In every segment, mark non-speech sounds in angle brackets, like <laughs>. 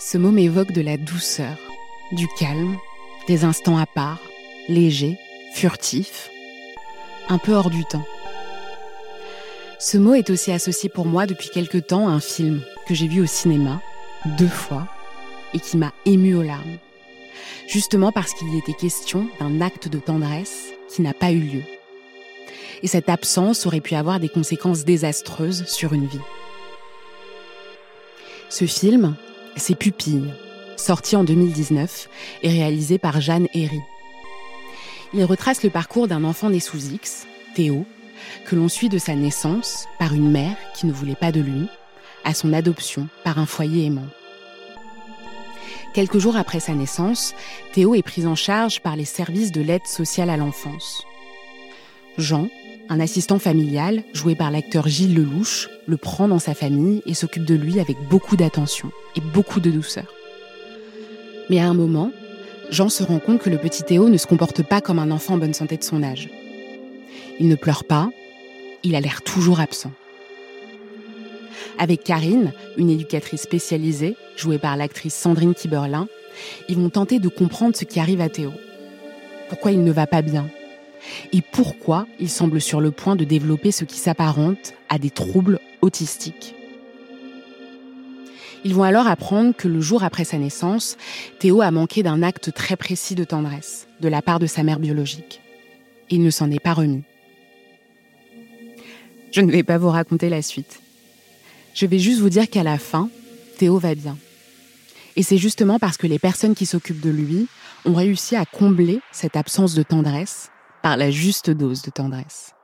Ce mot m'évoque de la douceur, du calme, des instants à part, légers, furtifs, un peu hors du temps. Ce mot est aussi associé pour moi depuis quelque temps à un film que j'ai vu au cinéma, deux fois, et qui m'a ému aux larmes. Justement parce qu'il y était question d'un acte de tendresse qui n'a pas eu lieu. Et cette absence aurait pu avoir des conséquences désastreuses sur une vie. Ce film, c'est Pupille, sorti en 2019 et réalisé par Jeanne Herry. Il retrace le parcours d'un enfant né sous X, Théo, que l'on suit de sa naissance par une mère qui ne voulait pas de lui, à son adoption par un foyer aimant. Quelques jours après sa naissance, Théo est pris en charge par les services de l'aide sociale à l'enfance. Jean, un assistant familial, joué par l'acteur Gilles Lelouch, le prend dans sa famille et s'occupe de lui avec beaucoup d'attention et beaucoup de douceur. Mais à un moment, Jean se rend compte que le petit Théo ne se comporte pas comme un enfant en bonne santé de son âge. Il ne pleure pas, il a l'air toujours absent. Avec Karine, une éducatrice spécialisée, jouée par l'actrice Sandrine Kiberlin, ils vont tenter de comprendre ce qui arrive à Théo. Pourquoi il ne va pas bien? Et pourquoi il semble sur le point de développer ce qui s'apparente à des troubles autistiques. Ils vont alors apprendre que le jour après sa naissance, Théo a manqué d'un acte très précis de tendresse de la part de sa mère biologique. Il ne s'en est pas remis. Je ne vais pas vous raconter la suite. Je vais juste vous dire qu'à la fin, Théo va bien. Et c'est justement parce que les personnes qui s'occupent de lui ont réussi à combler cette absence de tendresse par la juste dose de tendresse.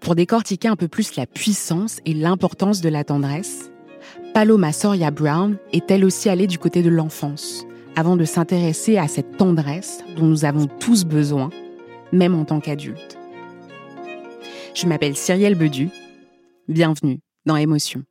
Pour décortiquer un peu plus la puissance et l'importance de la tendresse, Paloma Soria Brown est elle aussi allée du côté de l'enfance, avant de s'intéresser à cette tendresse dont nous avons tous besoin, même en tant qu'adultes. Je m'appelle Cyrielle Bedu. Bienvenue dans Émotion.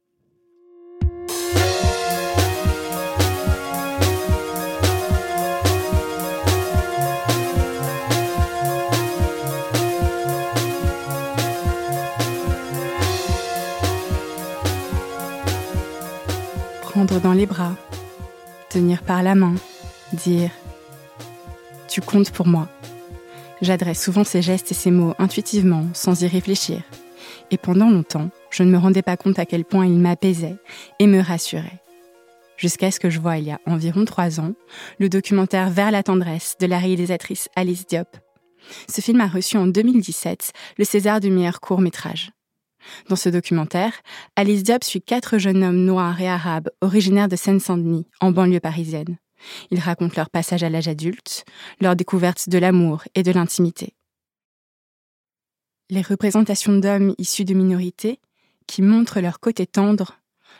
Prendre dans les bras, tenir par la main, dire ⁇ Tu comptes pour moi ⁇ J'adresse souvent ces gestes et ces mots intuitivement, sans y réfléchir. Et pendant longtemps, je ne me rendais pas compte à quel point ils m'apaisaient et me rassuraient. Jusqu'à ce que je vois, il y a environ trois ans, le documentaire Vers la tendresse de la réalisatrice Alice Diop. Ce film a reçu en 2017 le César du meilleur court métrage. Dans ce documentaire, Alice Diop suit quatre jeunes hommes noirs et arabes originaires de Seine-Saint-Denis, en banlieue parisienne. Ils racontent leur passage à l'âge adulte, leur découverte de l'amour et de l'intimité. Les représentations d'hommes issus de minorités, qui montrent leur côté tendre,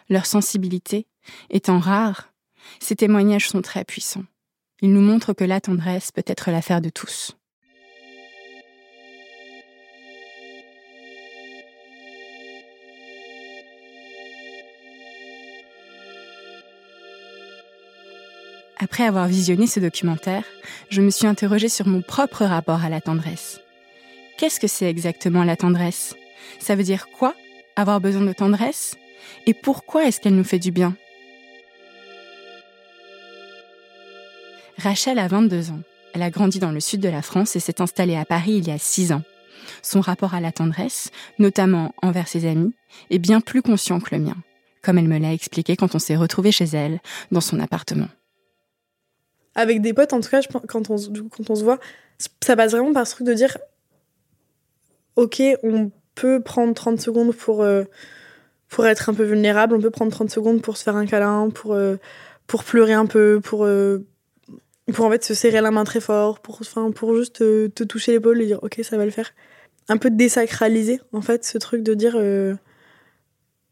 leur sensibilité, étant rares, ces témoignages sont très puissants. Ils nous montrent que la tendresse peut être l'affaire de tous. Après avoir visionné ce documentaire, je me suis interrogée sur mon propre rapport à la tendresse. Qu'est-ce que c'est exactement la tendresse? Ça veut dire quoi Avoir besoin de tendresse? Et pourquoi est-ce qu'elle nous fait du bien? Rachel a 22 ans. Elle a grandi dans le sud de la France et s'est installée à Paris il y a 6 ans. Son rapport à la tendresse, notamment envers ses amis, est bien plus conscient que le mien, comme elle me l'a expliqué quand on s'est retrouvé chez elle, dans son appartement. Avec des potes, en tout cas, quand on, quand on se voit, ça passe vraiment par ce truc de dire Ok, on peut prendre 30 secondes pour, euh, pour être un peu vulnérable, on peut prendre 30 secondes pour se faire un câlin, pour, euh, pour pleurer un peu, pour, euh, pour en fait se serrer la main très fort, pour, enfin, pour juste te, te toucher l'épaule et dire Ok, ça va le faire un peu désacraliser en fait ce truc de dire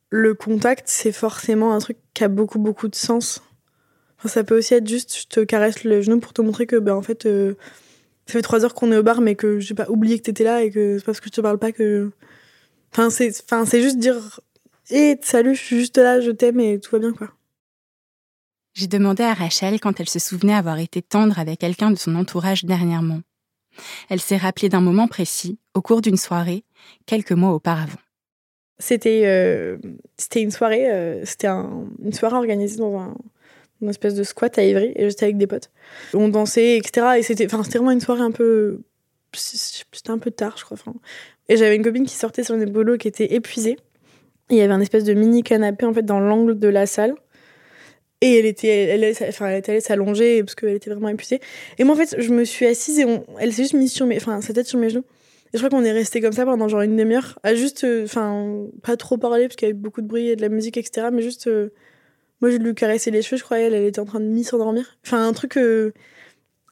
le contact c'est forcément un truc qui a beaucoup beaucoup de sens. Enfin, ça peut aussi être juste je te caresse le genou pour te montrer que ben en fait euh, ça fait trois heures qu'on est au bar mais que j'ai pas oublié que t'étais là et que c'est parce que je te parle pas que enfin c'est enfin c'est juste dire hé salut je suis juste là je t'aime et tout va bien quoi. J'ai demandé à Rachel quand elle se souvenait avoir été tendre avec quelqu'un de son entourage dernièrement. Elle s'est rappelée d'un moment précis, au cours d'une soirée, quelques mois auparavant. C'était euh, c'était une soirée, euh, c'était une soirée organisée dans un, une espèce de squat à Ivry et j'étais avec des potes. On dansait, etc. Et c'était vraiment une soirée un peu. C'était un peu tard, je crois. Et j'avais une copine qui sortait sur une bolos qui était épuisée. il y avait un espèce de mini canapé en fait dans l'angle de la salle. Et elle était, elle, enfin, elle était allée s'allonger parce qu'elle était vraiment épuisée. Et moi, en fait, je me suis assise et elle s'est juste mise sur mes, enfin, sa tête sur mes genoux. Et je crois qu'on est resté comme ça pendant genre une demi-heure, à juste, euh, enfin, pas trop parler parce qu'il y avait beaucoup de bruit et de la musique, etc. Mais juste, euh, moi, je lui caressais les cheveux, je croyais, elle, était en train de m'y s'endormir. Enfin, un truc, euh,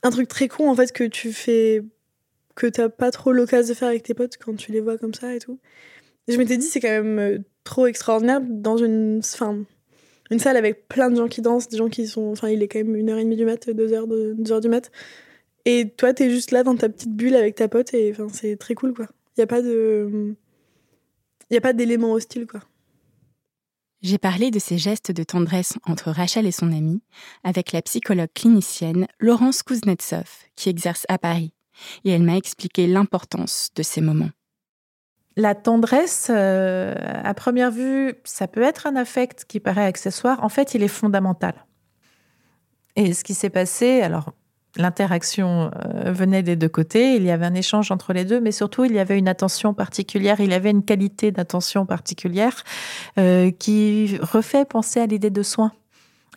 un truc très con, en fait, que tu fais, que t'as pas trop l'occasion de faire avec tes potes quand tu les vois comme ça et tout. Et je m'étais dit, c'est quand même trop extraordinaire dans une, enfin, une salle avec plein de gens qui dansent, des gens qui sont. Enfin, il est quand même une heure et demie du mat, deux heures, deux heures du mat. Et toi, t'es juste là dans ta petite bulle avec ta pote et enfin, c'est très cool, quoi. Il n'y a pas de. Il a pas quoi. J'ai parlé de ces gestes de tendresse entre Rachel et son amie avec la psychologue clinicienne Laurence Kuznetsov, qui exerce à Paris, et elle m'a expliqué l'importance de ces moments. La tendresse, euh, à première vue, ça peut être un affect qui paraît accessoire. En fait, il est fondamental. Et ce qui s'est passé, alors l'interaction euh, venait des deux côtés, il y avait un échange entre les deux, mais surtout il y avait une attention particulière, il y avait une qualité d'attention particulière euh, qui refait penser à l'idée de soin.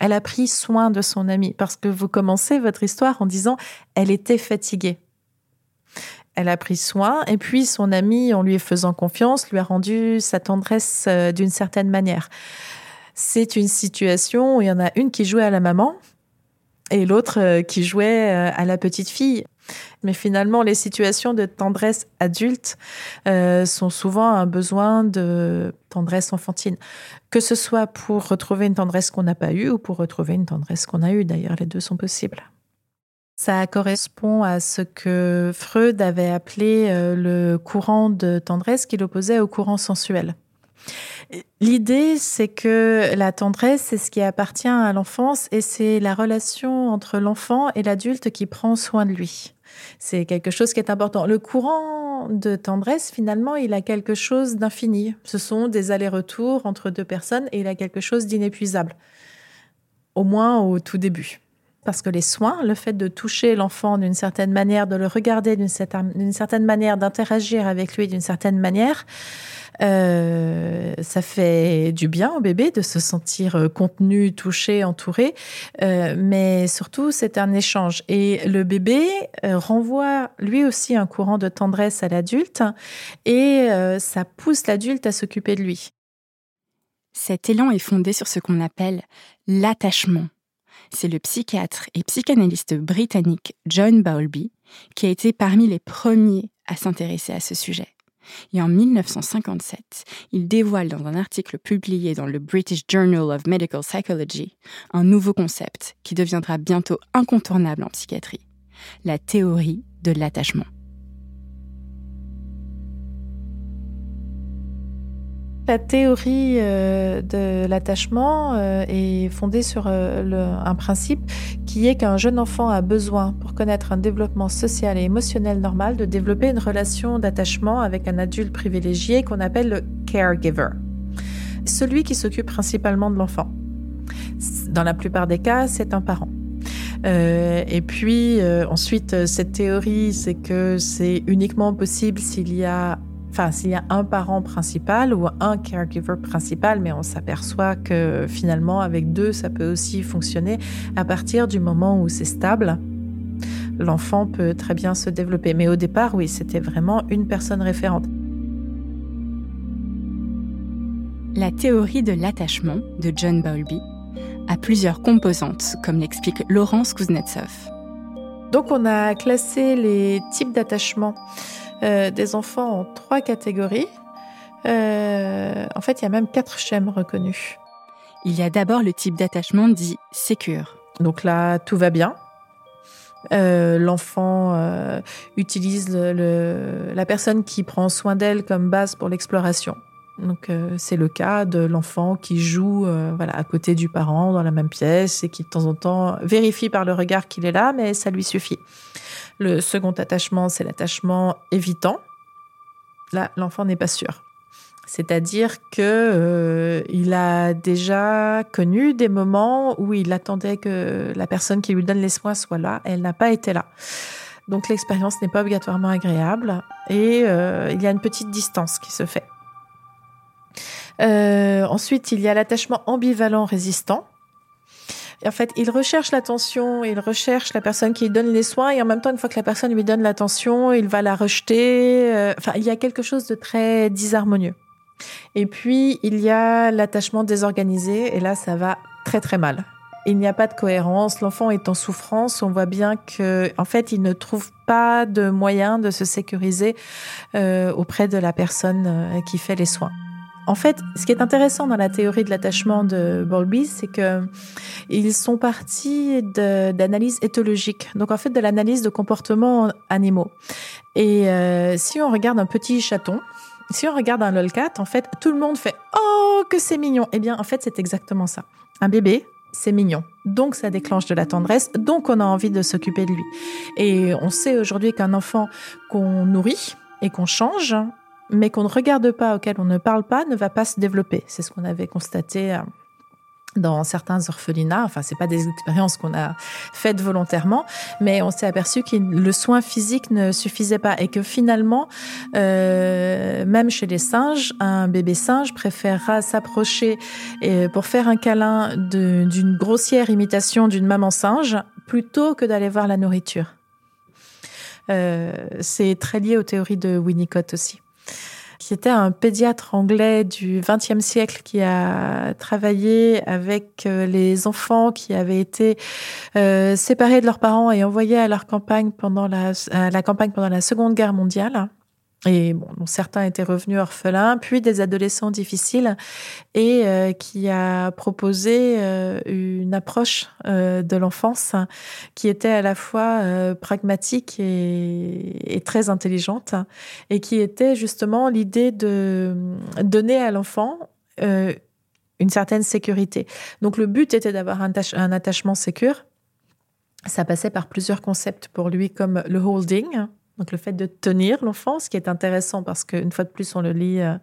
Elle a pris soin de son amie parce que vous commencez votre histoire en disant elle était fatiguée elle a pris soin et puis son ami, en lui faisant confiance, lui a rendu sa tendresse euh, d'une certaine manière. C'est une situation où il y en a une qui jouait à la maman et l'autre euh, qui jouait euh, à la petite fille. Mais finalement, les situations de tendresse adulte sont souvent un besoin de tendresse enfantine, que ce soit pour retrouver une tendresse qu'on n'a pas eue ou pour retrouver une tendresse qu'on a eue. D'ailleurs, les deux sont possibles. Ça correspond à ce que Freud avait appelé euh, le courant de tendresse qu'il opposait au courant sensuel. L'idée, c'est que la tendresse, c'est ce qui appartient à l'enfance et c'est la relation entre l'enfant et l'adulte qui prend soin de lui. C'est quelque chose qui est important. Le courant de tendresse, finalement, il a quelque chose d'infini. Ce sont des allers-retours entre deux personnes et il a quelque chose d'inépuisable. Au moins au tout début parce que les soins, le fait de toucher l'enfant d'une certaine manière, de le regarder d'une certaine, manière, d'interagir avec lui d'une certaine manière, euh, ça fait du bien au bébé de se sentir euh, contenu, touché, entouré, euh, mais surtout c'est un échange. Et le bébé renvoie lui aussi un courant de tendresse à l'adulte et ça pousse l'adulte à s'occuper de lui. Cet élan est fondé sur ce qu'on appelle l'attachement c'est le psychiatre et psychanalyste britannique John Bowlby qui a été parmi les premiers à s'intéresser à ce sujet. Et en 1957, il dévoile dans un article publié dans le British Journal of Medical Psychology un nouveau concept qui deviendra bientôt incontournable en psychiatrie, la théorie de l'attachement. La théorie euh, de l'attachement euh, est fondée sur euh, un principe qui est qu'un jeune enfant a besoin, pour connaître un développement social et émotionnel normal, de développer une relation d'attachement avec un adulte privilégié qu'on appelle le caregiver, celui qui s'occupe principalement de l'enfant. Dans la plupart des cas, c'est un parent. et puis ensuite, cette théorie, c'est que c'est uniquement possible s'il y a enfin s'il y a un parent principal ou un caregiver principal, mais on s'aperçoit que finalement avec deux, ça peut aussi fonctionner à partir du moment où c'est stable. L'enfant peut très bien se développer. Mais au départ, oui, c'était vraiment une personne référente. La théorie de l'attachement de John Bowlby a plusieurs composantes, comme l'explique Laurence Kuznetsov. Donc on a classé les types d'attachement euh, des enfants en trois catégories. Euh, en fait, il y a même quatre schèmes reconnus. Il y a d'abord le type d'attachement dit sécure. Donc là, tout va bien. Euh, l'enfant utilise la personne qui prend soin d'elle comme base pour l'exploration. Donc c'est le cas de l'enfant qui joue voilà à côté du parent dans la même pièce et qui de temps en temps vérifie par le regard qu'il est là, mais ça lui suffit. Le second attachement, c'est l'attachement évitant. Là, l'enfant n'est pas sûr. C'est-à-dire que euh, il a déjà connu des moments où il attendait que la personne qui lui donne les soins soit là, et elle n'a pas été là. Donc l'expérience n'est pas obligatoirement agréable et euh, il y a une petite distance qui se fait. Euh, ensuite, il y a l'attachement ambivalent résistant en fait, il recherche l'attention, il recherche la personne qui lui donne les soins, et en même temps, une fois que la personne lui donne l'attention, il va la rejeter. Euh, enfin, il y a quelque chose de très disharmonieux. Et puis, il y a l'attachement désorganisé, et là, ça va très très mal. Il n'y a pas de cohérence, l'enfant est en souffrance, on voit bien que, en fait, il ne trouve pas de moyen de se sécuriser euh, auprès de la personne euh, qui fait les soins. En fait, ce qui est intéressant dans la théorie de l'attachement de Bowlby, c'est que ils sont partis d'analyses éthologiques, donc en fait de l'analyse de comportements animaux. Et euh, si on regarde un petit chaton, si on regarde un lolcat, en fait, tout le monde fait oh que c'est mignon. Eh bien, en fait, c'est exactement ça. Un bébé, c'est mignon. Donc ça déclenche de la tendresse, donc on a envie de s'occuper de lui. Et on sait aujourd'hui qu'un enfant qu'on nourrit et qu'on change, mais qu'on ne regarde pas, auquel on ne parle pas, ne va pas se développer. C'est ce qu'on avait constaté euh, dans certains orphelinats. Enfin, c'est pas des expériences qu'on a faites volontairement, mais on s'est aperçu que le soin physique ne suffisait pas et que finalement, euh, même chez les singes, un bébé singe préférera s'approcher pour faire un câlin d'une grossière imitation d'une maman singe plutôt que d'aller voir la nourriture. Euh, c'est très lié aux théories de Winnicott aussi qui était un pédiatre anglais du XXe siècle qui a travaillé avec euh, les enfants qui avaient été euh, séparés de leurs parents et envoyés à leur à la campagne pendant la Seconde Guerre mondiale et bon, certains étaient revenus orphelins, puis des adolescents difficiles, et euh, qui a proposé euh, une approche euh, de l'enfance qui était à la fois pragmatique et, très intelligente, et qui était justement l'idée de donner à l'enfant une certaine sécurité. Donc le but était d'avoir un, un attachement sécure. Ça passait par plusieurs concepts pour lui, comme le holding, donc le fait de tenir l'enfant, ce qui est intéressant parce qu'une fois de plus, on le lit euh,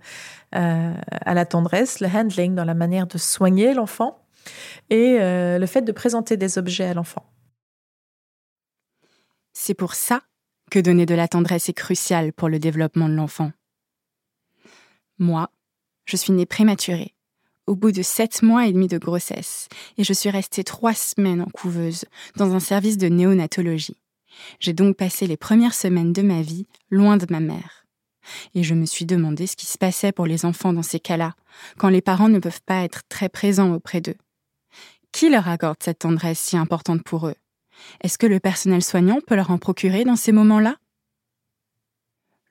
euh, à la tendresse, le handling dans la manière de soigner l'enfant et euh, le fait de présenter des objets à l'enfant. C'est pour ça que donner de la tendresse est crucial pour le développement de l'enfant. Moi, je suis née prématurée, au bout de sept mois et demi de grossesse, et je suis restée trois semaines en couveuse dans un service de néonatologie. J'ai donc passé les premières semaines de ma vie loin de ma mère. Et je me suis demandé ce qui se passait pour les enfants dans ces cas-là, quand les parents ne peuvent pas être très présents auprès d'eux. Qui leur accorde cette tendresse si importante pour eux? Est-ce que le personnel soignant peut leur en procurer dans ces moments-là?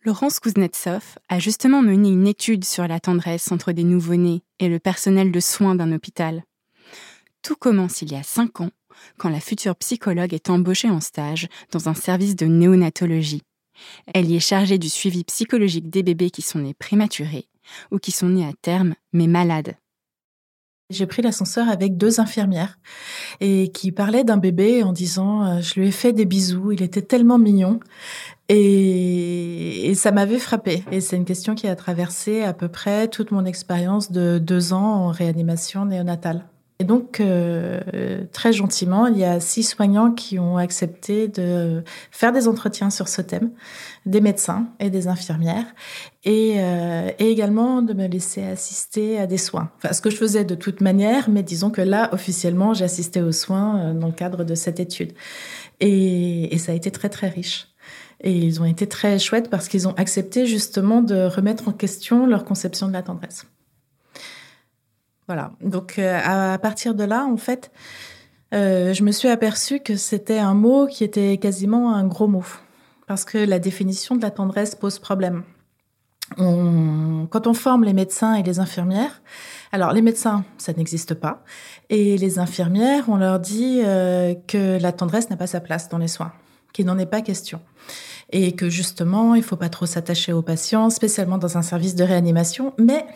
Laurence Kuznetsov a justement mené une étude sur la tendresse entre des nouveau-nés et le personnel de soins d'un hôpital. Tout commence il y a cinq ans quand la future psychologue est embauchée en stage dans un service de néonatologie. Elle y est chargée du suivi psychologique des bébés qui sont nés prématurés, ou qui sont nés à terme, mais malades. J'ai pris l'ascenseur avec deux infirmières et qui parlaient d'un bébé en disant euh, je lui ai fait des bisous, il était tellement mignon et, ça m'avait frappé. Et c'est une question qui a traversé à peu près toute mon expérience de deux ans en réanimation néonatale. Et donc, euh, très gentiment, il y a six soignants qui ont accepté de faire des entretiens sur ce thème, des médecins et des infirmières, et, euh, et, également de me laisser assister à des soins. Enfin, ce que je faisais de toute manière, mais disons que là, officiellement, j'assistais aux soins euh, dans le cadre de cette étude. Et, et ça a été très, très riche. Et ils ont été très chouettes parce qu'ils ont accepté justement de remettre en question leur conception de la tendresse. Voilà. Donc euh, à partir de là, en fait, euh, je me suis aperçue que c'était un mot qui était quasiment un gros mot, parce que la définition de la tendresse pose problème. quand on forme les médecins et les infirmières, alors les médecins, ça n'existe pas, et les infirmières, on leur dit euh, que la tendresse n'a pas sa place dans les soins, qu'il n'en est pas question et que justement, il faut pas trop s'attacher aux patients, spécialement dans un service de réanimation, mais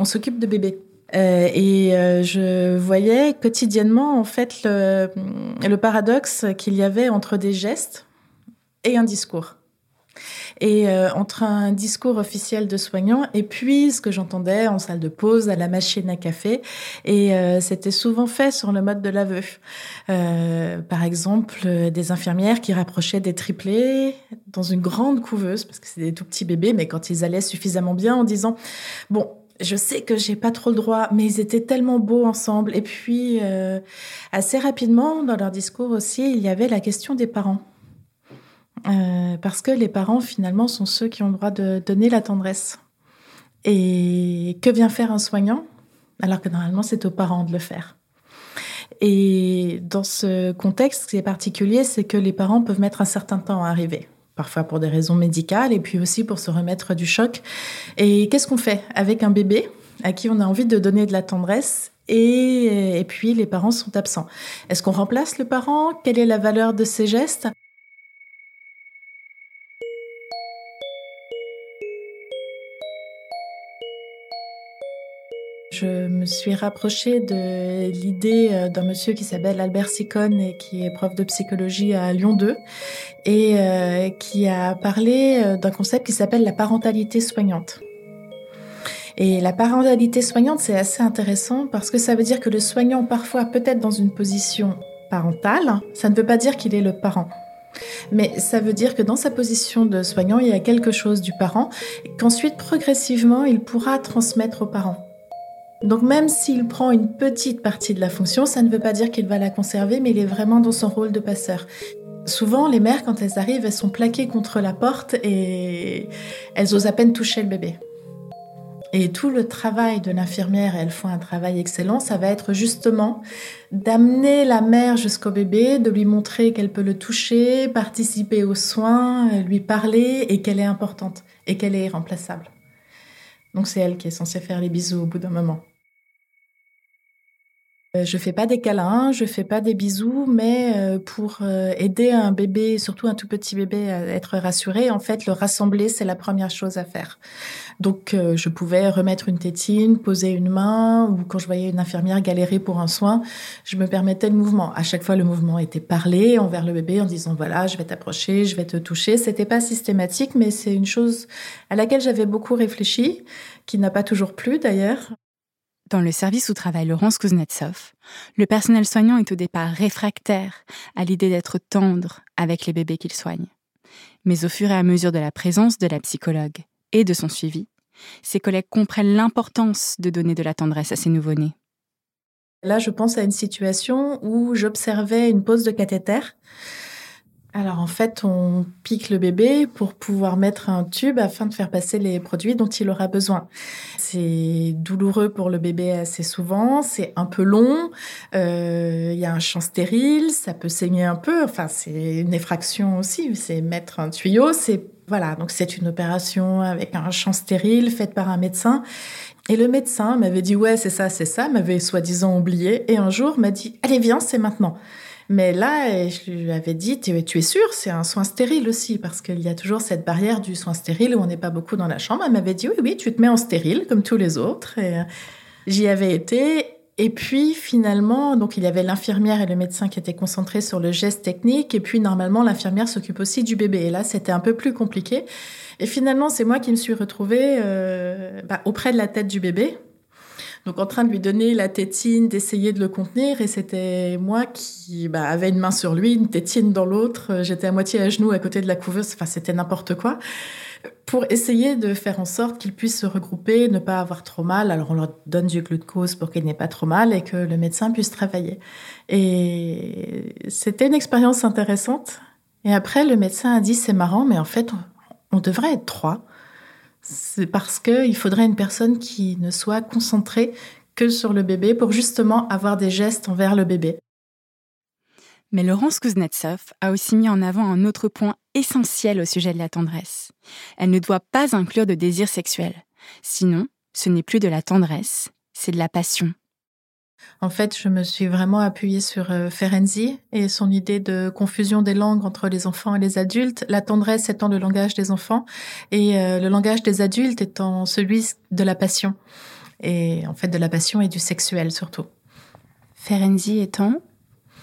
on s'occupe de bébés. Euh, et euh, je voyais quotidiennement en fait le, paradoxe qu'il y avait entre des gestes et un discours. Et euh, entre un discours officiel de soignant et puis ce que j'entendais en salle de pause, à la machine à café. Et c'était souvent fait sur le mode de l'aveu. par exemple, des infirmières qui rapprochaient des triplés dans une grande couveuse, parce que c'est des tout petits bébés, mais quand ils allaient suffisamment bien en disant, bon, je sais que j'ai pas trop le droit, mais ils étaient tellement beaux ensemble. Et puis, euh, assez rapidement, dans leur discours aussi, il y avait la question des parents. Euh, parce que les parents, finalement, sont ceux qui ont le droit de donner la tendresse. Et que vient faire un soignant Alors que normalement, c'est aux parents de le faire. Et dans ce contexte, ce qui est particulier, c'est que les parents peuvent mettre un certain temps à arriver parfois pour des raisons médicales et puis aussi pour se remettre du choc. Et qu'est-ce qu'on fait avec un bébé à qui on a envie de donner de la tendresse et, puis les parents sont absents. Est-ce qu'on remplace le parent? Quelle est la valeur de ces gestes? Je me suis rapprochée de l'idée euh, d'un monsieur qui s'appelle Albert Sicone et qui est prof de psychologie à Lyon 2 et euh, qui a parlé euh, d'un concept qui s'appelle la parentalité soignante. Et la parentalité soignante, c'est assez intéressant parce que ça veut dire que le soignant, parfois peut-être dans une position parentale, ça ne veut pas dire qu'il est le parent. Mais ça veut dire que dans sa position de soignant, il y a quelque chose du parent, qu'ensuite progressivement, il pourra transmettre aux parents. Donc même s'il prend une petite partie de la fonction, ça ne veut pas dire qu'il va la conserver, mais il est vraiment dans son rôle de passeur. Souvent, les mères, quand elles arrivent, elles sont plaquées contre la porte et elles osent à peine toucher le bébé. Et tout le travail de l'infirmière, elles font un travail excellent, ça va être justement d'amener la mère jusqu'au bébé, de lui montrer qu'elle peut le toucher, participer aux soins, lui parler et qu'elle est importante et qu'elle est irremplaçable. Donc c'est elle qui est censée faire les bisous au bout d'un moment. Euh, je fais pas des câlins, je fais pas des bisous, mais euh, pour euh, aider un bébé, surtout un tout petit bébé, à être rassuré, en fait, le rassembler, c'est la première chose à faire. Donc, je pouvais remettre une tétine, poser une main, ou quand je voyais une infirmière galérer pour un soin, je me permettais le mouvement. À chaque fois, le mouvement était parlé envers le bébé en disant voilà, je vais t'approcher, je vais te toucher. C'était pas systématique, mais c'est une chose à laquelle j'avais beaucoup réfléchi, qui n'a pas toujours plu d'ailleurs. Dans le service où travaille Laurence Kuznetsov, le personnel soignant est au départ réfractaire à l'idée d'être tendre avec les bébés qu'il soigne. Mais au fur et à mesure de la présence de la psychologue et de son suivi, ses collègues comprennent l'importance de donner de la tendresse à ces nouveau-nés. Là, je pense à une situation où j'observais une pose de cathéter alors en fait, on pique le bébé pour pouvoir mettre un tube afin de faire passer les produits dont il aura besoin. C'est douloureux pour le bébé assez souvent, c'est un peu long, euh, il y a un champ stérile, ça peut saigner un peu, enfin c'est une effraction aussi, c'est mettre un tuyau, c'est voilà, donc c'est une opération avec un champ stérile faite par un médecin. Et le médecin m'avait dit ouais c'est ça, c'est ça, m'avait soi-disant oublié, et un jour m'a dit allez viens, c'est maintenant. Mais là, je lui avais dit, tu, es sûr, c'est un soin stérile aussi, parce qu'il y a toujours cette barrière du soin stérile où on n'est pas beaucoup dans la chambre. Elle m'avait dit, oui, oui, tu te mets en stérile comme tous les autres. Euh, j'y avais été. Et puis finalement, donc il y avait l'infirmière et le médecin qui étaient concentrés sur le geste technique. Et puis normalement, l'infirmière s'occupe aussi du bébé. Et là, c'était un peu plus compliqué. Et finalement, c'est moi qui me suis retrouvée euh, bah, auprès de la tête du bébé, donc en train de lui donner la tétine, d'essayer de le contenir. Et c'était moi qui bah, avait une main sur lui, une tétine dans l'autre. J'étais à moitié à genoux à côté de la couveuse. Enfin, c'était n'importe quoi. Pour essayer de faire en sorte qu'il puisse se regrouper, ne pas avoir trop mal. Alors on leur donne du glucose pour qu'il n'ait pas trop mal et que le médecin puisse travailler. Et c'était une expérience intéressante. Et après, le médecin a dit, c'est marrant, mais en fait, on devrait être trois c'est parce qu'il faudrait une personne qui ne soit concentrée que sur le bébé pour justement avoir des gestes envers le bébé. Mais Laurence Kuznetsov a aussi mis en avant un autre point essentiel au sujet de la tendresse. Elle ne doit pas inclure de désir sexuel. Sinon, ce n'est plus de la tendresse, c'est de la passion. En fait, je me suis vraiment appuyée sur euh, Ferenczi et son idée de confusion des langues entre les enfants et les adultes, la tendresse étant le langage des enfants et euh, le langage des adultes étant celui de la passion. Et en fait, de la passion et du sexuel surtout. Ferenczi étant?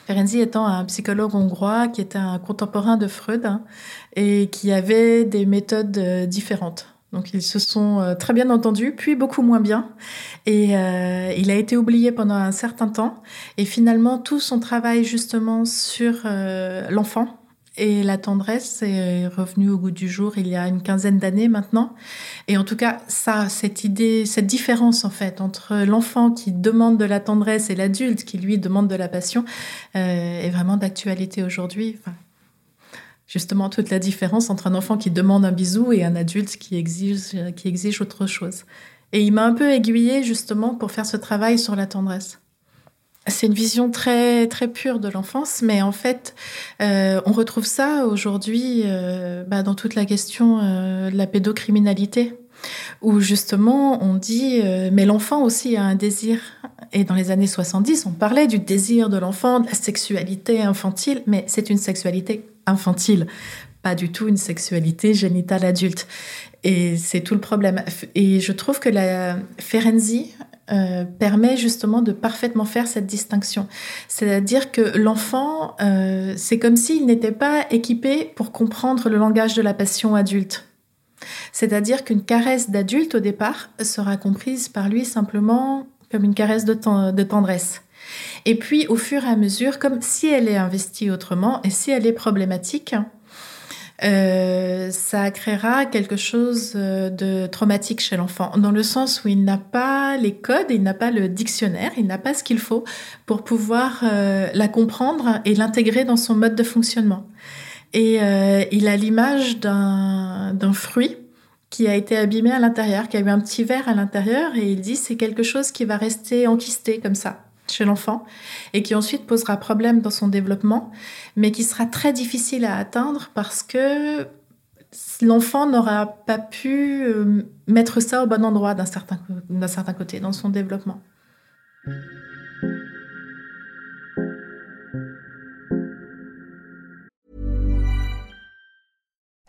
Ferenczi étant un psychologue hongrois qui était un contemporain de Freud hein, et qui avait des méthodes euh, différentes. Donc ils se sont euh, très bien entendus, puis beaucoup moins bien. Et euh, il a été oublié pendant un certain temps. Et finalement, tout son travail justement sur euh, l'enfant et la tendresse est revenu au goût du jour il y a une quinzaine d'années maintenant. Et en tout cas, ça, cette idée, cette différence en fait entre l'enfant qui demande de la tendresse et l'adulte qui lui demande de la passion est vraiment d'actualité aujourd'hui. Justement toute la différence entre un enfant qui demande un bisou et un adulte qui exige, autre chose. Et il m'a un peu aiguillée justement pour faire ce travail sur la tendresse. C'est une vision très très pure de l'enfance, mais en fait, euh, on retrouve ça aujourd'hui euh, bah, dans toute la question euh, de la pédocriminalité, où justement on dit mais l'enfant aussi a un désir. Et dans les années 70, on parlait du désir de l'enfant, de la sexualité infantile, mais c'est une sexualité infantile, pas du tout une sexualité génitale adulte. Et c'est tout le problème. Et je trouve que la Ferenczi euh, permet justement de parfaitement faire cette distinction. C'est-à-dire que l'enfant, euh, c'est comme s'il n'était pas équipé pour comprendre le langage de la passion adulte. C'est-à-dire qu'une caresse d'adulte au départ sera comprise par lui simplement comme une caresse de tendresse. Et puis, au fur et à mesure, comme si elle est investie autrement et si elle est problématique, euh, ça créera quelque chose euh, de traumatique chez l'enfant, dans le sens où il n'a pas les codes, il n'a pas le dictionnaire, il n'a pas ce qu'il faut pour pouvoir euh, la comprendre et l'intégrer dans son mode de fonctionnement. Et il a l'image d'un fruit qui a été abîmé à l'intérieur, qui a eu un petit verre à l'intérieur, et il dit c'est quelque chose qui va rester enquisté comme ça chez l'enfant et qui ensuite posera problème dans son développement, mais qui sera très difficile à atteindre parce que l'enfant n'aura pas pu euh, mettre ça au bon endroit d'un certain, certain côté dans son développement.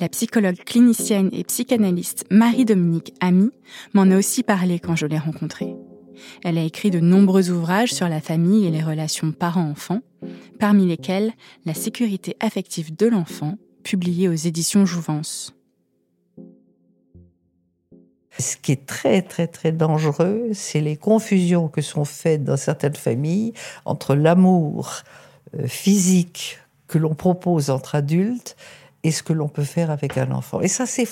la psychologue clinicienne et psychanalyste Marie-Dominique Ami m'en a aussi parlé quand je l'ai rencontrée. Elle a écrit de nombreux ouvrages sur la famille et les relations parents-enfants, parmi lesquels La sécurité affective de l'enfant, publié aux éditions Jouvence. Ce qui est très très très dangereux, c'est les confusions que sont faites dans certaines familles entre l'amour euh, physique que l'on propose entre adultes et ce que l'on peut faire avec un enfant. Et ça, c'est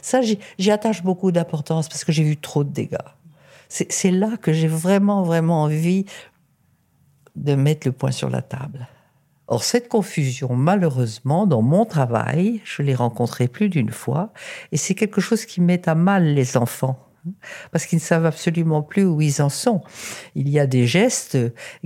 ça, j'y attache beaucoup d'importance parce que j'ai vu trop de dégâts. C'est là que j'ai vraiment, vraiment envie de mettre le point sur la table. Or, cette confusion, malheureusement, dans mon travail, je l'ai rencontrée plus d'une fois, et c'est quelque chose qui met à mal les enfants parce qu'ils ne savent absolument plus où ils en sont. Il y a des gestes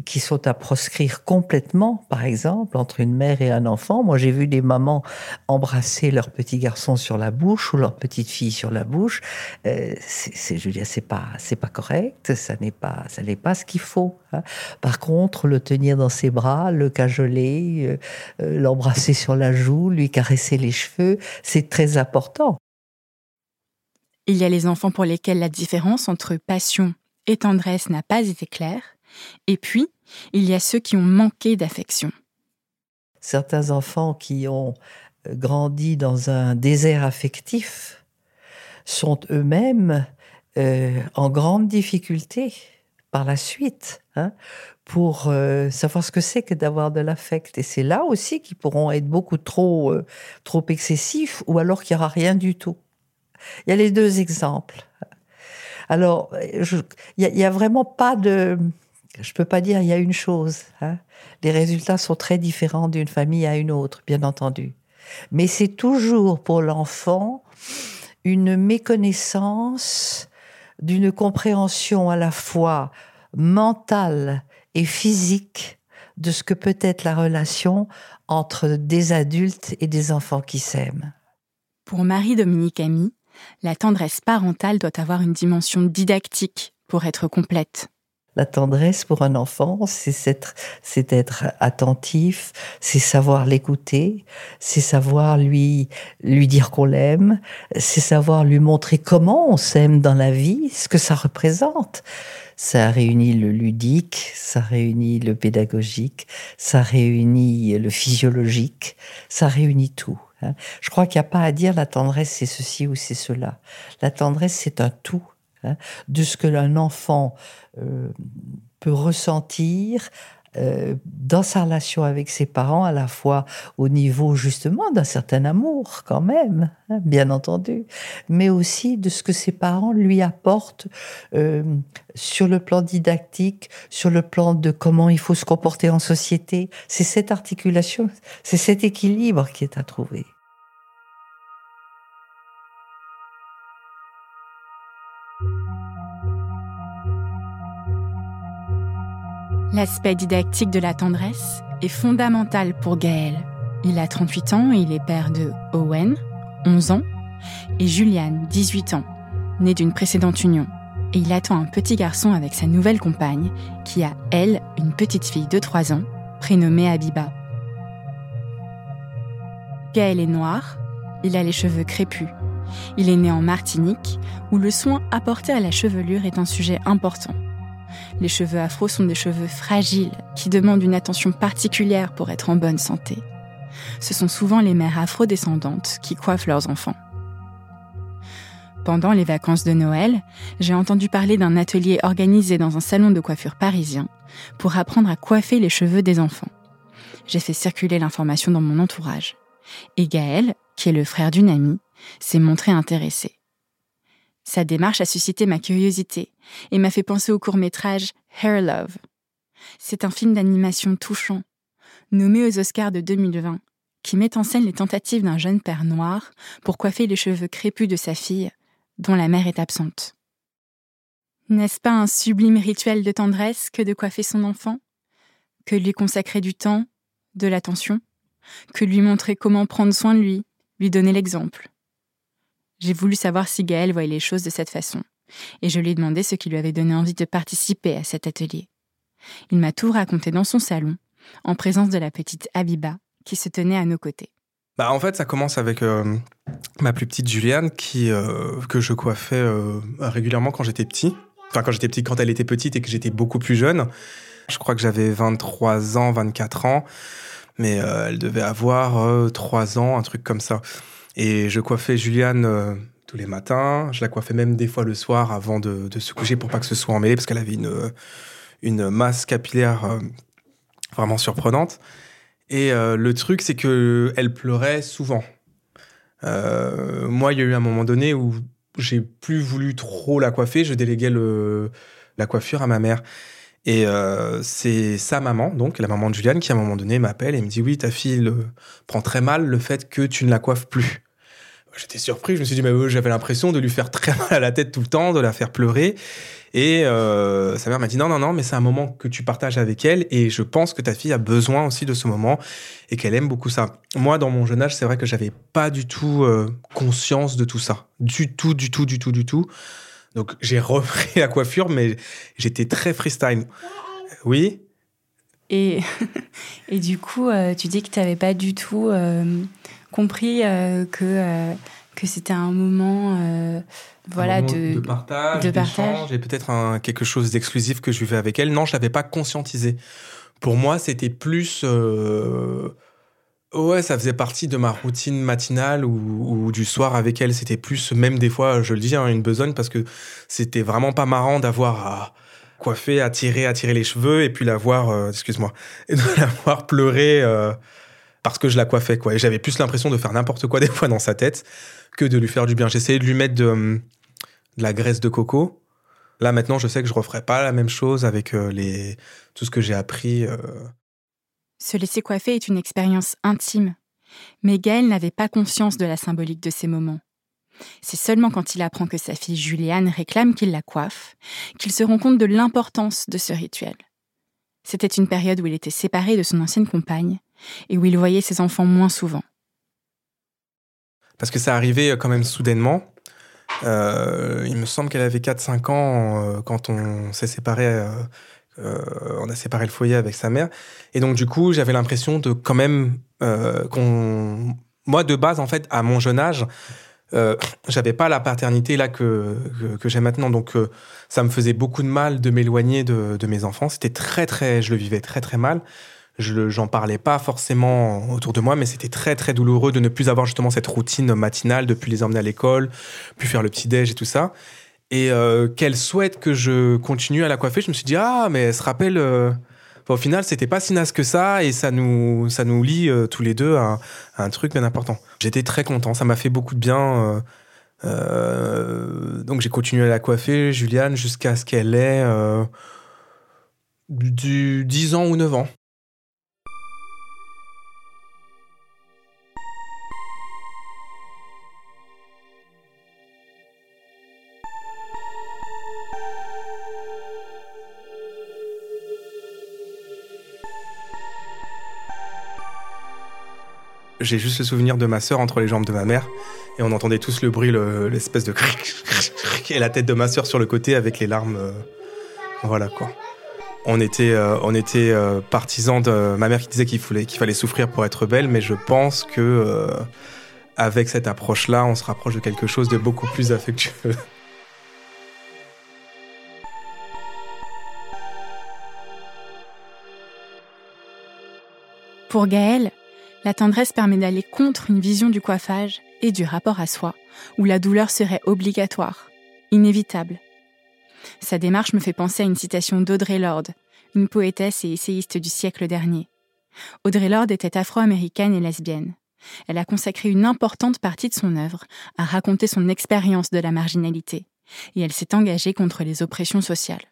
qui sont à proscrire complètement, par exemple, entre une mère et un enfant. Moi, j'ai vu des mamans embrasser leur petit garçon sur la bouche ou leur petite fille sur la bouche. Euh, c'est, je veux dire, c'est pas, c'est pas correct. Ça n'est pas, ça n'est pas ce qu'il faut. Hein. Par contre, le tenir dans ses bras, le cajoler, euh, euh, l'embrasser sur la joue, lui caresser les cheveux, c'est très important. Il y a les enfants pour lesquels la différence entre passion et tendresse n'a pas été claire, et puis il y a ceux qui ont manqué d'affection. Certains enfants qui ont euh, grandi dans un désert affectif sont eux-mêmes euh, en grande difficulté par la suite hein, pour euh, savoir ce que c'est que d'avoir de l'affect. Et c'est là aussi qu'ils pourront être beaucoup trop, trop excessifs ou alors qu'il n'y aura rien du tout. Il y a les deux exemples. Alors, il n'y a, vraiment pas de... Je peux pas dire il y a une chose. Hein. Les résultats sont très différents d'une famille à une autre, bien entendu. Mais c'est toujours pour l'enfant une méconnaissance d'une compréhension à la fois mentale et physique de ce que peut être la relation entre des adultes et des enfants qui s'aiment. Pour Marie-Dominique Ami, la tendresse parentale doit avoir une dimension didactique pour être complète. La tendresse pour un enfant, c'est être, attentif, c'est savoir l'écouter, c'est savoir lui dire qu'on l'aime, c'est savoir lui montrer comment on s'aime dans la vie, ce que ça représente. Ça réunit le ludique, ça réunit le pédagogique, ça réunit le physiologique, ça réunit tout. Hein. Je crois qu'il n'y a pas à dire la tendresse c'est ceci ou c'est cela. La tendresse c'est un tout hein, de ce que l'un enfant euh, peut ressentir euh, dans sa relation avec ses parents, à la fois au niveau justement d'un certain amour quand même, hein, bien entendu, mais aussi de ce que ses parents lui apportent euh, sur le plan didactique, sur le plan de comment il faut se comporter en société. C'est cette articulation, c'est cet équilibre qui est à trouver. L'aspect didactique de la tendresse est fondamental pour Gaël. Il a 38 ans et il est père de Owen, 11 ans, et Juliane, 18 ans, née d'une précédente union. Et il attend un petit garçon avec sa nouvelle compagne, qui a, elle, une petite fille de 3 ans, prénommée Abiba. Gaël est noir, il a les cheveux crépus. Il est né en Martinique, où le soin apporté à la chevelure est un sujet important. Les cheveux afro sont des cheveux fragiles qui demandent une attention particulière pour être en bonne santé. Ce sont souvent les mères afro-descendantes qui coiffent leurs enfants. Pendant les vacances de Noël, j'ai entendu parler d'un atelier organisé dans un salon de coiffure parisien pour apprendre à coiffer les cheveux des enfants. J'ai fait circuler l'information dans mon entourage. Et Gaël, qui est le frère d'une amie, s'est montré intéressé. Sa démarche a suscité ma curiosité et m'a fait penser au court métrage Hair Love. C'est un film d'animation touchant, nommé aux Oscars de 2020, qui met en scène les tentatives d'un jeune père noir pour coiffer les cheveux crépus de sa fille, dont la mère est absente. N'est-ce pas un sublime rituel de tendresse que de coiffer son enfant? Que lui consacrer du temps, de l'attention? Que lui montrer comment prendre soin de lui, lui donner l'exemple? J'ai voulu savoir si Gaël voyait les choses de cette façon, et je lui ai demandé ce qui lui avait donné envie de participer à cet atelier. Il m'a tout raconté dans son salon, en présence de la petite Abiba, qui se tenait à nos côtés. Bah en fait, ça commence avec euh, ma plus petite Juliane, euh, que je coiffais euh, régulièrement quand j'étais petit. Enfin, quand j'étais petit, quand elle était petite et que j'étais beaucoup plus jeune. Je crois que j'avais 23 ans, 24 ans, mais elle devait avoir 3 ans, un truc comme ça. Et je coiffais Juliane euh, tous les matins. Je la coiffais même des fois le soir avant de, se coucher pour pas que ce soit emmêlé parce qu'elle avait une, une masse capillaire euh, vraiment surprenante. Et euh, le truc, c'est que elle pleurait souvent. Euh, moi, il y a eu un moment donné où j'ai plus voulu trop la coiffer. Je déléguais la coiffure à ma mère. Et euh, c'est sa maman, donc la maman de Juliane, qui à un moment donné m'appelle et me dit Oui, ta fille le, prend très mal le fait que tu ne la coiffes plus. J'étais surpris, je me suis dit, mais j'avais l'impression de lui faire très mal à la tête tout le temps, de la faire pleurer. Et euh, sa mère m'a dit non, non, non, mais c'est un moment que tu partages avec elle et je pense que ta fille a besoin aussi de ce moment et qu'elle aime beaucoup ça. Moi, dans mon jeune âge, c'est vrai que j'avais pas du tout euh, conscience de tout ça. Du tout, du tout, du tout, du tout. Donc j'ai repris la coiffure, mais j'étais très freestyle. Oui et, <laughs> et du coup, euh, tu dis que tu n'avais pas du tout compris que, que c'était un moment voilà, de, de, partage, de partage. et peut-être un, quelque chose d'exclusif que je vivais avec elle. Non, je l'avais pas conscientisé. Pour moi, c'était plus. Euh, ouais, ça faisait partie de ma routine matinale ou, du soir avec elle. C'était plus, même des fois, je le dis, hein, une besogne parce que c'était vraiment pas marrant d'avoir à coiffer, à tirer, à tirer les cheveux et puis la voir, euh, excuse-moi, <laughs> et de la voir pleurer euh, parce que je la coiffais, quoi. Et j'avais plus l'impression de faire n'importe quoi <laughs> des fois dans sa tête que de lui faire du bien. J'essayais de lui mettre de, de la graisse de coco. Là, maintenant, je sais que je referai pas la même chose avec euh, les, tout ce que j'ai appris. Euh. Se laisser coiffer est une expérience intime. Mais Gaël n'avait pas conscience de la symbolique de ces moments. C'est seulement quand il apprend que sa fille Juliane réclame qu'il la coiffe qu'il se rend compte de l'importance de ce rituel. C'était une période où il était séparé de son ancienne compagne et où il voyait ses enfants moins souvent. Parce que ça arrivait quand même soudainement. Euh, il me semble qu'elle avait 4-5 ans euh, quand on s'est séparé. Euh, on a séparé le foyer avec sa mère. Et donc, du coup, j'avais l'impression de quand même qu'on. Moi, de base, en fait, à mon jeune âge, j'avais pas la paternité là que, que, j'ai maintenant. Donc, ça me faisait beaucoup de mal de m'éloigner de, mes enfants. C'était très, très. Je le vivais très, très mal je j'en parlais pas forcément autour de moi, mais c'était très très douloureux de ne plus avoir justement cette routine matinale, de plus les emmener à l'école, puis faire le petit déj et tout ça. Et euh, qu'elle souhaite que je continue à la coiffer, je me suis dit ah mais elle se rappelle. Euh, au final, c'était pas si naze que ça et ça nous ça nous lie euh, tous les deux à, un truc bien important. J'étais très content, ça m'a fait beaucoup de bien. donc j'ai continué à la coiffer, Juliane, jusqu'à ce qu'elle ait du 10 ans ou 9 ans. J'ai juste le souvenir de ma sœur entre les jambes de ma mère et on entendait tous le bruit, l'espèce de et la tête de ma sœur sur le côté avec les larmes. Euh, voilà quoi. On était, euh, on était euh, partisans de ma mère qui disait qu'il fallait, qu'il fallait souffrir pour être belle, mais je pense que avec cette approche-là, on se rapproche de quelque chose de beaucoup plus affectueux. <laughs> Pour Gaël, la tendresse permet d'aller contre une vision du coiffage et du rapport à soi, où la douleur serait obligatoire, inévitable. Sa démarche me fait penser à une citation d'Audrey Lorde, une poétesse et essayiste du siècle dernier. Audrey Lorde était afro-américaine et lesbienne. Elle a consacré une importante partie de son œuvre à raconter son expérience de la marginalité, et elle s'est engagée contre les oppressions sociales.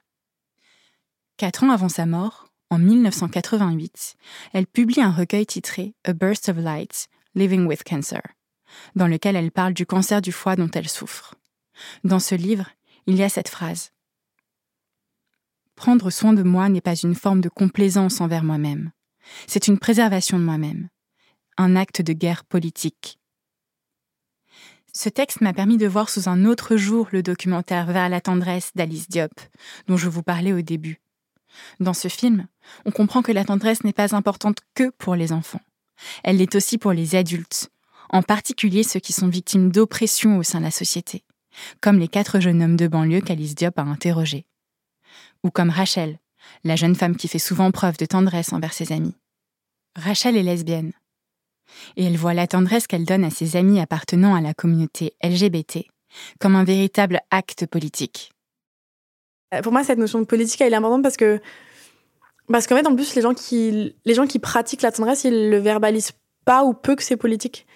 Quatre ans avant sa mort, en 1988, elle publie un recueil titré A Burst of Light, Living with Cancer, dans lequel elle parle du cancer du foie dont elle souffre. Dans ce livre, il y a cette phrase. Prendre soin de moi n'est pas une forme de complaisance envers moi-même, c'est une préservation de moi-même, un acte de guerre politique. Ce texte m'a permis de voir sous un autre jour le documentaire Vers la tendresse d'Alice Diop, dont je vous parlais au début. Dans ce film, on comprend que la tendresse n'est pas importante que pour les enfants. Elle l'est aussi pour les adultes, en particulier ceux qui sont victimes d'oppression au sein de la société, comme les quatre jeunes hommes de banlieue qu'Alice Diop a interrogés. Ou comme Rachel, la jeune femme qui fait souvent preuve de tendresse envers ses amis. Rachel est lesbienne. Et elle voit la tendresse qu'elle donne à ses amis appartenant à la communauté LGBT comme un véritable acte politique. Euh, pour moi, cette notion de politique, elle est importante parce que Parce qu'en fait, en plus, les gens qui, les gens qui pratiquent la tendresse, ils le verbalisent pas ou peu que c'est politique.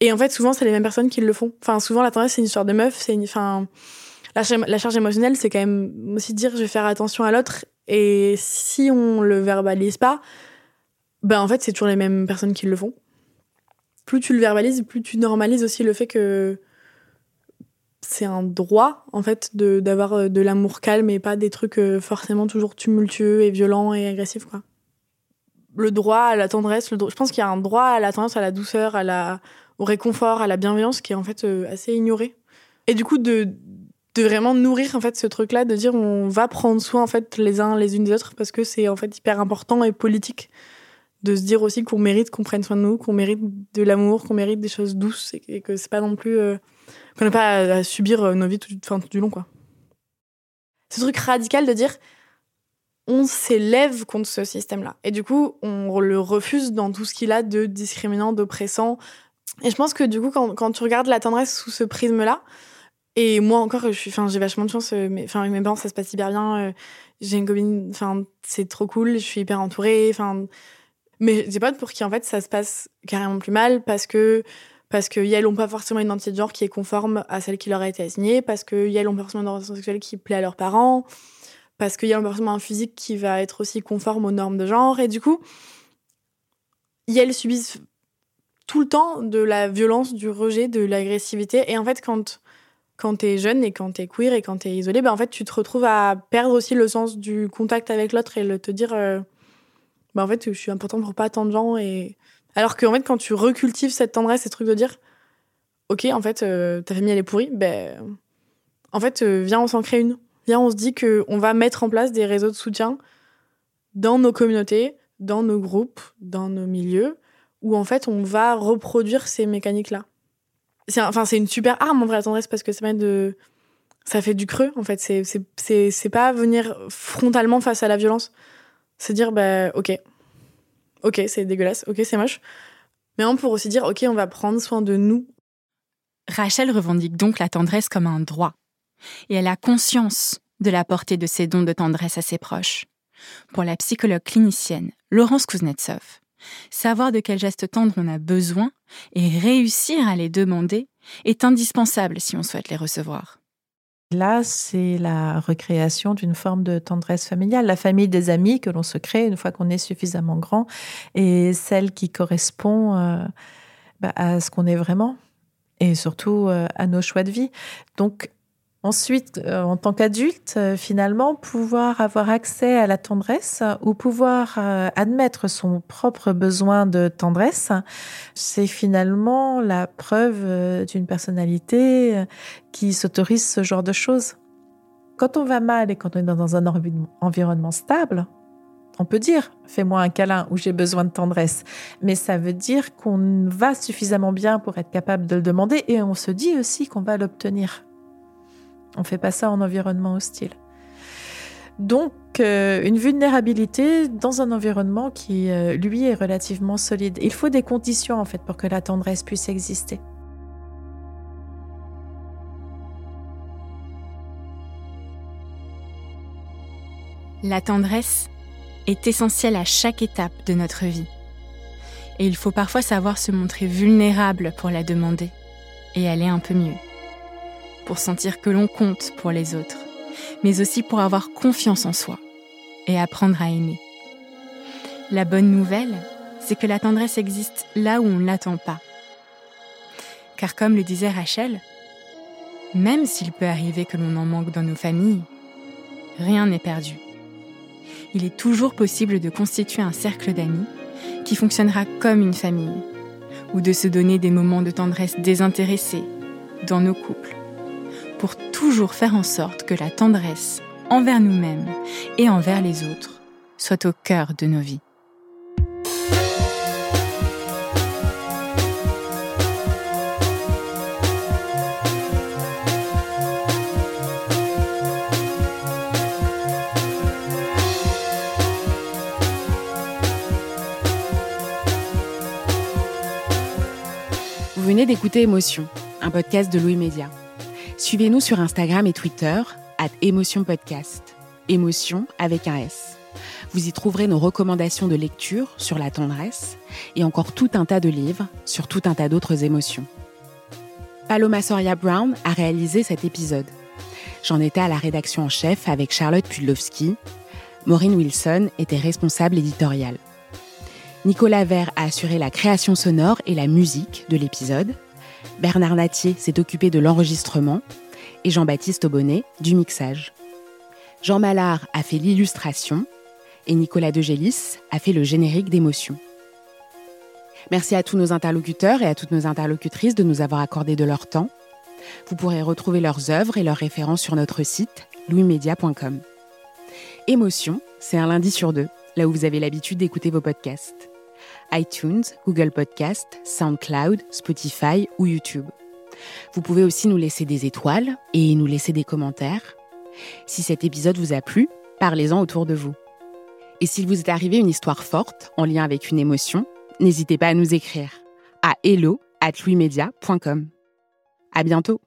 Et en fait, souvent, c'est les mêmes personnes qui le font. Enfin, souvent, la tendresse, c'est une histoire de meuf. C'est une, enfin, la, charge- émotionnelle, c'est quand même aussi dire je vais faire attention à l'autre. Et si on le verbalise pas, ben en fait, c'est toujours les mêmes personnes qui le font. Plus tu le verbalises, plus tu normalises aussi le fait que c'est un droit, en fait, de- d'avoir euh, de l'amour calme et pas des trucs euh, forcément toujours tumultueux et violents et agressifs, quoi. Le droit à la tendresse, le je pense qu'il y a un droit à la tendresse, à la douceur, à la, au réconfort, à la bienveillance qui est en fait euh, assez ignoré. Et du coup, de, de vraiment nourrir en fait ce truc-là, de dire on va prendre soin en fait les uns les unes des autres parce que c'est en fait hyper important et politique de se dire aussi qu'on mérite qu'on prenne soin de nous, qu'on mérite de l'amour, qu'on mérite des choses douces et et que c'est pas non plus euh, qu'on n'a pas à, subir euh, nos vies tout, du long quoi. Ce truc radical de dire on s'élève contre ce système-là. Et du coup, on le refuse dans tout ce qu'il a de discriminant, d'oppressant. Et je pense que du coup, quand, quand tu regardes la tendresse sous ce prisme-là, et moi encore, j'ai vachement de chance. euh, mais, enfin, mes parents, ça se passe hyper bien. j'ai une copine, c'est trop cool. Je suis hyper entourée. Mais des potes pour qui en fait ça se passe carrément plus mal parce que parce que n'ont pas forcément une identité de genre qui est conforme à celle qui leur a été assignée, parce que elles n'ont pas forcément une orientation sexuelle qui plaît à leurs parents, parce qu'il y a forcément un physique qui va être aussi conforme aux normes de genre. Et du coup, elles subissent tout le temps de la violence, du rejet, de l'agressivité. Et en fait, quand, quand t'es jeune et quand t'es queer et quand t'es isolé, ben en fait, tu te retrouves à perdre aussi le sens du contact avec l'autre et le te dire, euh, ben en fait, je suis important pour pas tant de gens. Et... Alors qu'en fait, quand tu recultives cette tendresse, ces trucs de dire, ok, en fait, euh, ta famille, elle est pourrie, ben, en fait, euh, viens, on s'en crée une. Viens, on se dit qu'on va mettre en place des réseaux de soutien dans nos communautés, dans nos groupes, dans nos milieux, où en fait, on va reproduire ces mécaniques-là. C'est enfin, c'est une super arme en vrai, la tendresse, parce que ça permet de. Ça fait du creux, en fait. C'est- C'est c'est- c'est pas venir frontalement face à la violence. C'est dire, bah, ok. Ok, c'est dégueulasse. Ok, c'est moche. Mais on peut aussi dire, ok, on va prendre soin de nous. Rachel revendique donc la tendresse comme un droit. Et elle a conscience de la portée de ses dons de tendresse à ses proches. Pour la psychologue clinicienne Laurence Kuznetsov, savoir de quels gestes tendres on a besoin et réussir à les demander est indispensable si on souhaite les recevoir. Là, c'est la recréation d'une forme de tendresse familiale, la famille des amis que l'on se crée une fois qu'on est suffisamment grand et celle qui correspond euh, bah, à ce qu'on est vraiment et surtout euh, à nos choix de vie. Donc, ensuite, euh, en tant qu'adulte, euh, finalement, pouvoir avoir accès à la tendresse ou pouvoir euh, admettre son propre besoin de tendresse, c'est finalement la preuve d'une personnalité qui s'autorise ce genre de choses. Quand on va mal et quand on est dans un envi- environnement stable, on peut dire fais-moi un câlin ou j'ai besoin de tendresse, mais ça veut dire qu'on va suffisamment bien pour être capable de le demander et on se dit aussi qu'on va l'obtenir. On fait pas ça en environnement hostile. Donc, euh, une vulnérabilité dans un environnement qui, euh, lui, est relativement solide. Il faut des conditions, en fait, pour que la tendresse puisse exister. La tendresse est essentielle à chaque étape de notre vie. Et il faut parfois savoir se montrer vulnérable pour la demander et aller un peu mieux. Pour sentir que l'on compte pour les autres, mais aussi pour avoir confiance en soi et apprendre à aimer. La bonne nouvelle, c'est que la tendresse existe là où on ne l'attend pas. Car comme le disait Rachel, même s'il peut arriver que l'on en manque dans nos familles, rien n'est perdu il est toujours possible de constituer un cercle d'amis qui fonctionnera comme une famille, ou de se donner des moments de tendresse désintéressés dans nos couples, pour toujours faire en sorte que la tendresse envers nous-mêmes et envers les autres soit au cœur de nos vies. Vous venez d'écouter Émotion, un podcast de Louis Média. Suivez-nous sur Instagram et Twitter, at Émotion Podcast. Émotion avec un S. Vous y trouverez nos recommandations de lecture sur la tendresse et encore tout un tas de livres sur tout un tas d'autres émotions. Paloma Soria Brown a réalisé cet épisode. J'en étais à la rédaction en chef avec Charlotte Pudlowski. Maureen Wilson était responsable éditoriale. Nicolas Vert a assuré la création sonore et la musique de l'épisode. Bernard Natier s'est occupé de l'enregistrement et Jean-Baptiste Aubonnet du mixage. Jean Mallard a fait l'illustration et Nicolas Degélis a fait le générique d'émotion. Merci à tous nos interlocuteurs et à toutes nos interlocutrices de nous avoir accordé de leur temps. Vous pourrez retrouver leurs œuvres et leurs références sur notre site louismedia.com. Émotion, c'est un lundi sur deux, là où vous avez l'habitude d'écouter vos podcasts. iTunes, Google Podcast, SoundCloud, Spotify ou YouTube. Vous pouvez aussi nous laisser des étoiles et nous laisser des commentaires. Si cet épisode vous a plu, parlez-en autour de vous. Et s'il vous est arrivé une histoire forte en lien avec une émotion, n'hésitez pas à nous écrire à hello. À bientôt.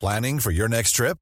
Planning for your next trip?